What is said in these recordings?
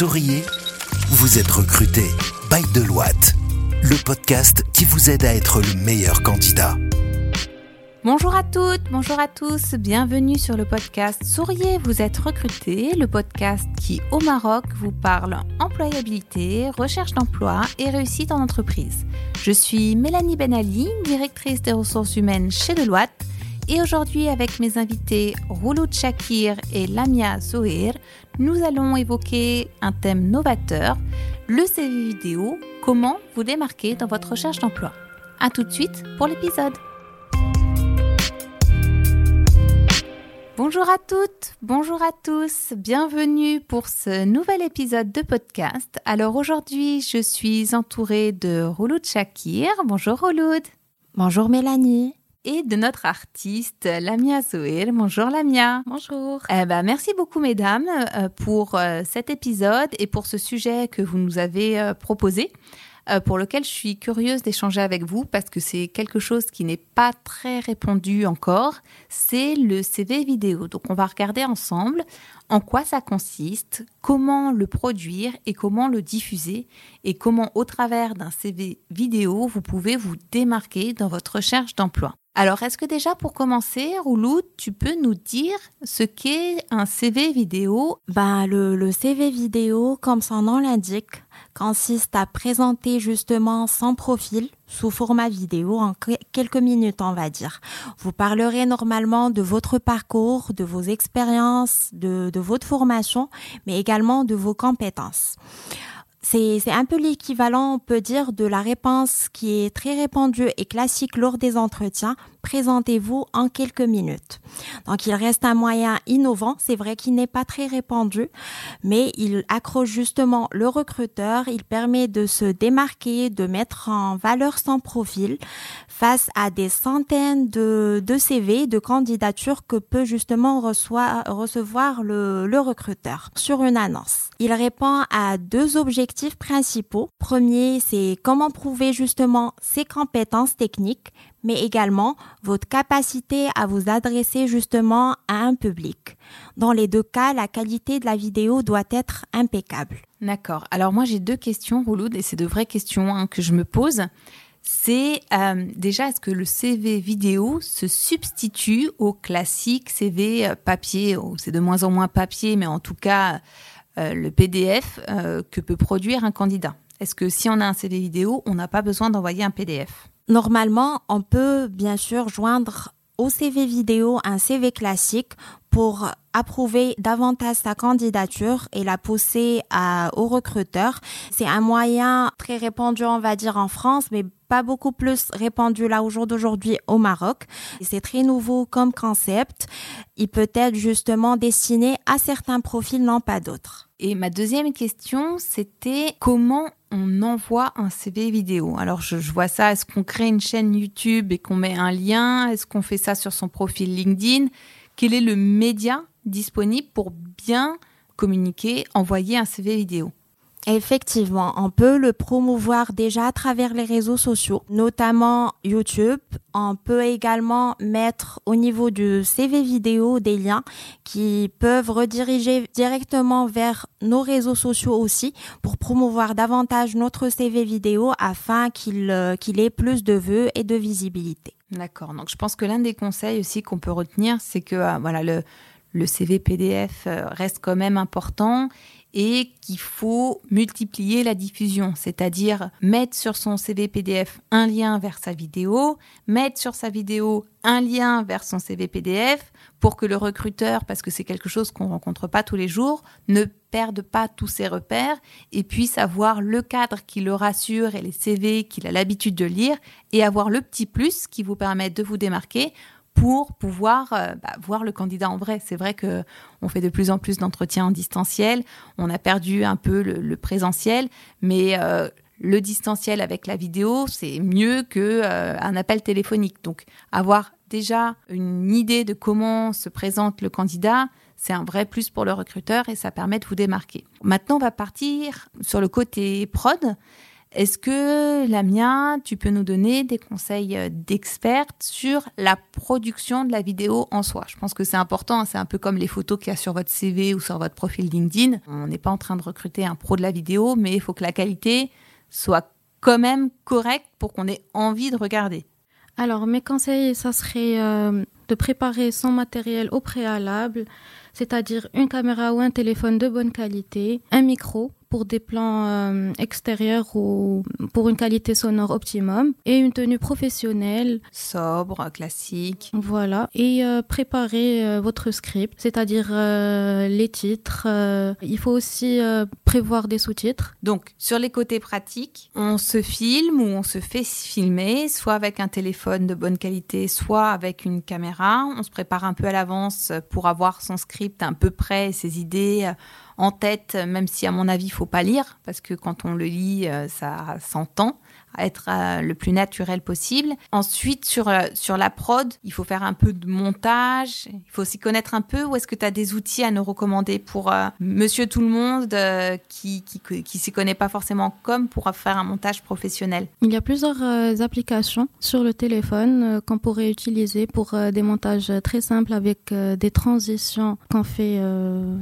Souriez, vous êtes recruté by Deloitte, le podcast qui vous aide à être le meilleur candidat. Bonjour à toutes, bonjour à tous, bienvenue sur le podcast Souriez, vous êtes recruté, le podcast qui au Maroc vous parle employabilité, recherche d'emploi et réussite en entreprise. Je suis Mélanie Benali, directrice des ressources humaines chez Deloitte et aujourd'hui, avec mes invités Rouloud Shakir et Lamia Zohir, nous allons évoquer un thème novateur, le CV vidéo, comment vous démarquer dans votre recherche d'emploi? A tout de suite pour l'épisode. Bonjour à toutes, bonjour à tous, bienvenue pour ce nouvel épisode de podcast. Alors aujourd'hui, je suis entourée de Rouloud Shakir. Bonjour Rouloud. Bonjour Mélanie et de notre artiste Lamia Zohir. Bonjour Lamia. Bonjour. Eh ben, merci beaucoup mesdames euh, pour euh, cet épisode et pour ce sujet que vous nous avez euh, proposé pour lequel je suis curieuse d'échanger avec vous parce que c'est quelque chose qui n'est pas très répandu encore, c'est le CV vidéo. Donc on va regarder ensemble en quoi ça consiste, comment le produire et comment le diffuser et comment au travers d'un CV vidéo vous pouvez vous démarquer dans votre recherche d'emploi. Alors, est-ce que déjà pour commencer, Rouloud, tu peux nous dire ce qu'est un CV vidéo? Bah, le, CV vidéo, comme son nom l'indique, consiste à présenter justement son profil sous format vidéo en quelques minutes, on va dire. Vous parlerez normalement de votre parcours, de vos expériences, de, de votre formation, mais également de vos compétences. C'est un peu l'équivalent, on peut dire, de la réponse qui est très répandue et classique lors des entretiens. Présentez-vous en quelques minutes. Donc, il reste un moyen innovant. C'est vrai qu'il n'est pas très répandu, mais il accroche justement le recruteur. Il permet de se démarquer, de mettre en valeur son profil face à des centaines de, de CV, de candidatures que peut justement recevoir le, le recruteur sur une annonce. Il répond à deux objectifs principaux. Premier, c'est comment prouver justement ses compétences techniques, mais également votre capacité à vous adresser justement à un public. Dans les deux cas, la qualité de la vidéo doit être impeccable. D'accord. Alors moi j'ai deux questions, Rouloud, et c'est de vraies questions hein, que je me pose. C'est euh, déjà est-ce que le CV vidéo se substitue au classique CV euh, papier? C'est de moins en moins papier, mais en tout cas le PDF euh, que peut produire un candidat. Est-ce que si on a un CV vidéo, on n'a pas besoin d'envoyer un PDF Normalement, on peut bien sûr joindre au CV vidéo un CV classique pour approuver davantage sa candidature et la pousser à, au recruteur. C'est un moyen très répandu, on va dire, en France, mais pas beaucoup plus répandu là au jour d'aujourd'hui au Maroc. C'est très nouveau comme concept. Il peut être justement destiné à certains profils, non pas d'autres. Et ma deuxième question, c'était comment on envoie un CV vidéo? Alors je, vois ça, est-ce qu'on crée une chaîne YouTube et qu'on met un lien? Est-ce qu'on fait ça sur son profil LinkedIn? Quel est le média disponible pour bien communiquer, envoyer un CV vidéo? Effectivement, on peut le promouvoir déjà à travers les réseaux sociaux, notamment YouTube. On peut également mettre au niveau du CV vidéo des liens qui peuvent rediriger directement vers nos réseaux sociaux aussi pour promouvoir davantage notre CV vidéo afin qu'il euh, qu'il ait plus de vues et de visibilité. D'accord. Donc je pense que l'un des conseils aussi qu'on peut retenir, c'est que euh, voilà le le CV PDF euh, reste quand même important et qu'il faut multiplier la diffusion, c'est-à-dire mettre sur son CV PDF un lien vers sa vidéo, mettre sur sa vidéo un lien vers son CV PDF pour que le recruteur, parce que c'est quelque chose qu'on rencontre pas tous les jours, ne perde pas tous ses repères et puisse avoir le cadre qui le rassure et les CV qu'il a l'habitude de lire et avoir le petit plus qui vous permet de vous démarquer pour pouvoir euh, bah, voir le candidat en vrai. C'est vrai que on fait de plus en plus d'entretiens en distanciel, on a perdu un peu le, présentiel, mais euh, le distanciel avec la vidéo, c'est mieux que euh, un appel téléphonique. Donc avoir déjà une idée de comment se présente le candidat, c'est un vrai plus pour le recruteur et ça permet de vous démarquer. Maintenant, on va partir sur le côté prod. Est-ce que Lamia, tu peux nous donner des conseils euh, d'experte sur la production de la vidéo en soi? Je pense que c'est important, hein. c'est un peu comme les photos qu'il y a sur votre CV ou sur votre profil LinkedIn. On n'est pas en train de recruter un pro de la vidéo, mais il faut que la qualité soit quand même correcte pour qu'on ait envie de regarder. Alors, mes conseils, ça serait euh, de préparer son matériel au préalable, c'est-à-dire une caméra ou un téléphone de bonne qualité, un micro pour des plans euh, extérieurs ou pour une qualité sonore optimum et une tenue professionnelle sobre, classique. Voilà, et euh, préparer euh, votre script, c'est-à-dire les titres. il faut aussi prévoir des sous-titres. Donc, sur les côtés pratiques, on se filme ou on se fait filmer, soit avec un téléphone de bonne qualité, soit avec une caméra. On se prépare un peu à l'avance pour avoir son script un peu prêt, ses idées en tête, même si à mon avis, il faut pas lire, parce que quand on le lit, euh, ça s'entend être euh, le plus naturel possible. Ensuite, sur, euh, sur la prod, il faut faire un peu de montage. Il faut aussi connaître un peu où est-ce que tu as des outils à nous recommander pour euh, monsieur tout le monde qui qui, qui, s'y connaît pas forcément comme pour faire un montage professionnel? Il y a plusieurs applications sur le téléphone qu'on pourrait utiliser pour des montages très simples avec des transitions qu'on fait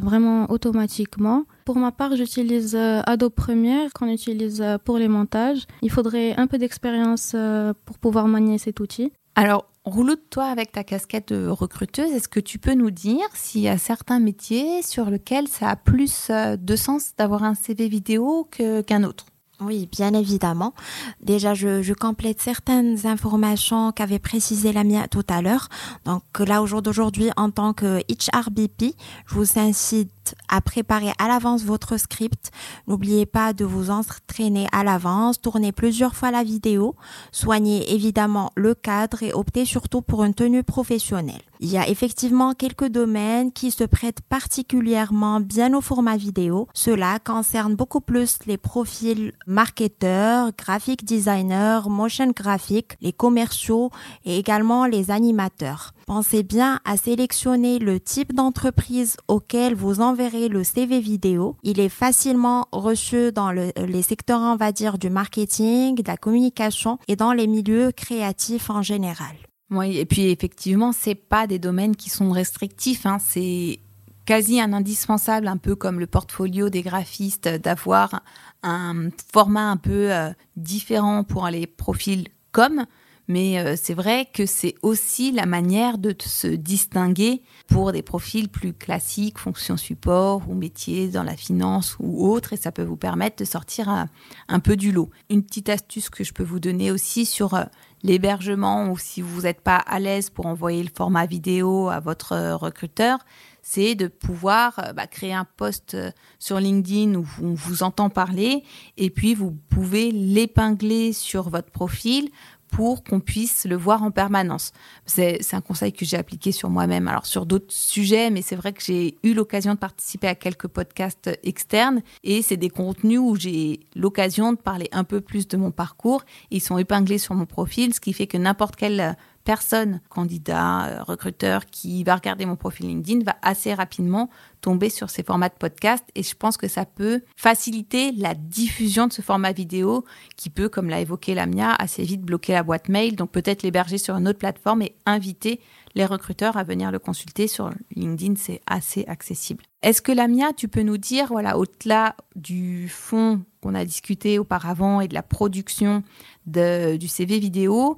vraiment automatiquement. Pour ma part, j'utilise euh, Adobe Premiere qu'on utilise euh, pour les montages. Il faudrait un peu d'expérience euh, pour pouvoir manier cet outil. Alors, Rouleau, toi, avec ta casquette de recruteuse, est-ce que tu peux nous dire s'il y a certains métiers sur lesquels ça a plus de sens d'avoir un CV vidéo qu'un autre? Oui, bien évidemment. Déjà, je, je complète certaines informations qu'avait précisé la mienne tout à l'heure. Donc là, au jour d'aujourd'hui, en tant que HRBP, je vous incite à préparer à l'avance votre script. N'oubliez pas de vous entraîner à l'avance, tournez plusieurs fois la vidéo, soignez évidemment le cadre et optez surtout pour une tenue professionnelle. Il y a effectivement quelques domaines qui se prêtent particulièrement bien au format vidéo. Cela concerne beaucoup plus les profils marketeurs, graphic designers, motion graphic, les commerciaux et également les animateurs. Pensez bien à sélectionner le type d'entreprise auquel vous enverrez le CV vidéo. Il est facilement reçu dans les secteurs, on va dire, du marketing, de la communication et dans les milieux créatifs en général. Oui, et puis effectivement, c'est pas des domaines qui sont restrictifs. Hein. C'est quasi un indispensable, un peu comme le portfolio des graphistes, d'avoir un format un peu euh, différent pour les profils comme. Mais euh, c'est vrai que c'est aussi la manière de se distinguer pour des profils plus classiques, fonction support ou métiers dans la finance ou autre, et ça peut vous permettre de sortir un, un peu du lot. Une petite astuce que je peux vous donner aussi sur euh, l'hébergement ou si vous n'êtes pas à l'aise pour envoyer le format vidéo à votre euh, recruteur, c'est de pouvoir euh, bah, créer un post euh, sur LinkedIn où on vous entend parler et puis vous pouvez l'épingler sur votre profil pour qu'on puisse le voir en permanence. C'est un conseil que j'ai appliqué sur moi-même, alors sur d'autres sujets, mais c'est vrai que j'ai eu l'occasion de participer à quelques podcasts externes et c'est des contenus où j'ai l'occasion de parler un peu plus de mon parcours. Ils sont épinglés sur mon profil, ce qui fait que n'importe quel personne, candidat, euh, recruteur qui va regarder mon profil LinkedIn va assez rapidement tomber sur ces formats de podcast et je pense que ça peut faciliter la diffusion de ce format vidéo qui peut, comme l'a évoqué Lamia, assez vite bloquer la boîte mail. Donc peut-être l'héberger sur une autre plateforme et inviter les recruteurs à venir le consulter sur LinkedIn, c'est assez accessible. Est-ce que Lamia, tu peux nous dire, voilà, au-delà du fond qu'on a discuté auparavant et de la production du CV vidéo,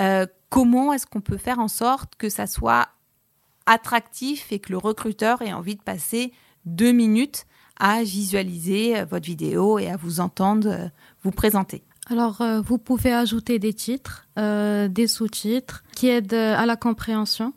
euh, comment est-ce qu'on peut faire en sorte que ça soit attractif et que le recruteur ait envie de passer deux minutes à visualiser euh, votre vidéo et à vous entendre euh, vous présenter? Alors, euh, vous pouvez ajouter des titres, des sous-titres qui aident à la compréhension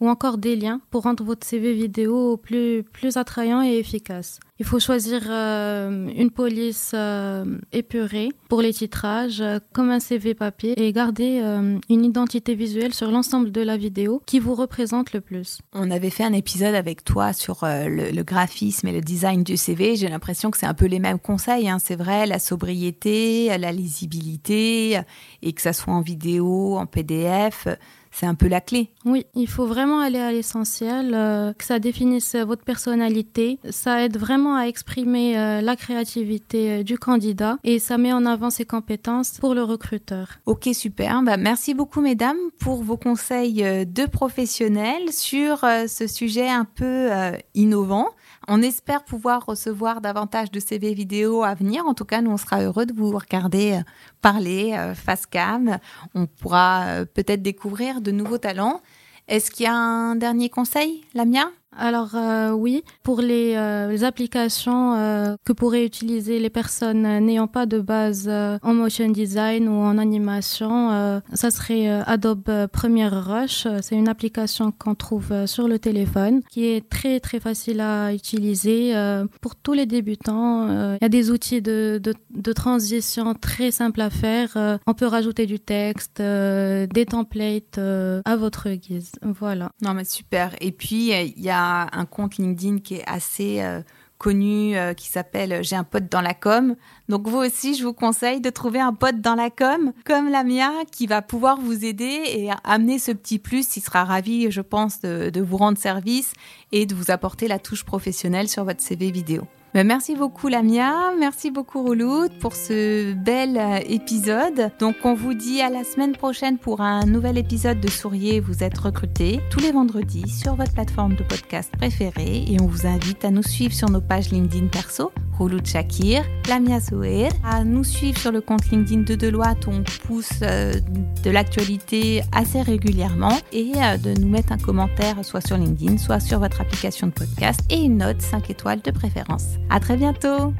ou encore des liens pour rendre votre CV vidéo plus, plus attrayant et efficace. Il faut choisir euh, une police euh, épurée pour les titrages, euh, comme un CV papier, et garder une identité visuelle sur l'ensemble de la vidéo qui vous représente le plus. On avait fait un épisode avec toi sur le, graphisme et le design du CV. J'ai l'impression que c'est un peu les mêmes conseils. Hein. C'est vrai, la sobriété, la lisibilité, et que ça soit en vidéo, en PDF c'est un peu la clé. Oui, il faut vraiment aller à l'essentiel, euh, que ça définisse votre personnalité. Ça aide vraiment à exprimer euh, la créativité euh, du candidat et ça met en avant ses compétences pour le recruteur. Ok, super. Bah, merci beaucoup, mesdames, pour vos conseils de professionnels sur ce sujet un peu innovant. On espère pouvoir recevoir davantage de CV vidéo à venir. En tout cas, nous, on sera heureux de vous regarder euh, parler euh, face cam. On pourra euh, peut-être découvrir de nouveaux talents. Est-ce qu'il y a un dernier conseil, Lamia? Alors euh, oui, pour les, euh, applications euh, que pourraient utiliser les personnes n'ayant pas de base en motion design ou en animation, ça serait Adobe Premiere Rush. C'est une application qu'on trouve sur le téléphone qui est très très facile à utiliser pour tous les débutants. Il y a des outils de, de, de transition très simples à faire. on peut rajouter du texte, des templates à votre guise. Voilà. Non mais super. Et puis il y a un compte LinkedIn qui est assez euh, connu, euh, qui s'appelle J'ai un pote dans la com. Donc vous aussi, je vous conseille de trouver un pote dans la com, comme la mienne, qui va pouvoir vous aider et amener ce petit plus. Il sera ravi, je pense, de vous rendre service et de vous apporter la touche professionnelle sur votre CV vidéo. Ben, merci beaucoup Lamia, merci beaucoup Roulout pour ce bel euh, épisode. Donc on vous dit à la semaine prochaine pour un nouvel épisode de Souriez, vous êtes recruté tous les vendredis sur votre plateforme de podcast préférée. Et on vous invite à nous suivre sur nos pages LinkedIn perso, Roulout Shakir, Lamia Souer, à nous suivre sur le compte LinkedIn de Deloitte on pousse euh, de l'actualité assez régulièrement et euh, de nous mettre un commentaire soit sur LinkedIn, soit sur votre application de podcast et une note 5 étoiles de préférence. À très bientôt.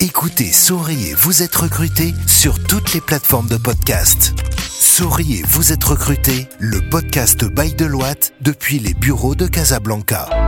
Écoutez, souriez, vous êtes recruté sur toutes les plateformes de podcast. Souriez, vous êtes recruté, le podcast by Deloitte depuis les bureaux de Casablanca.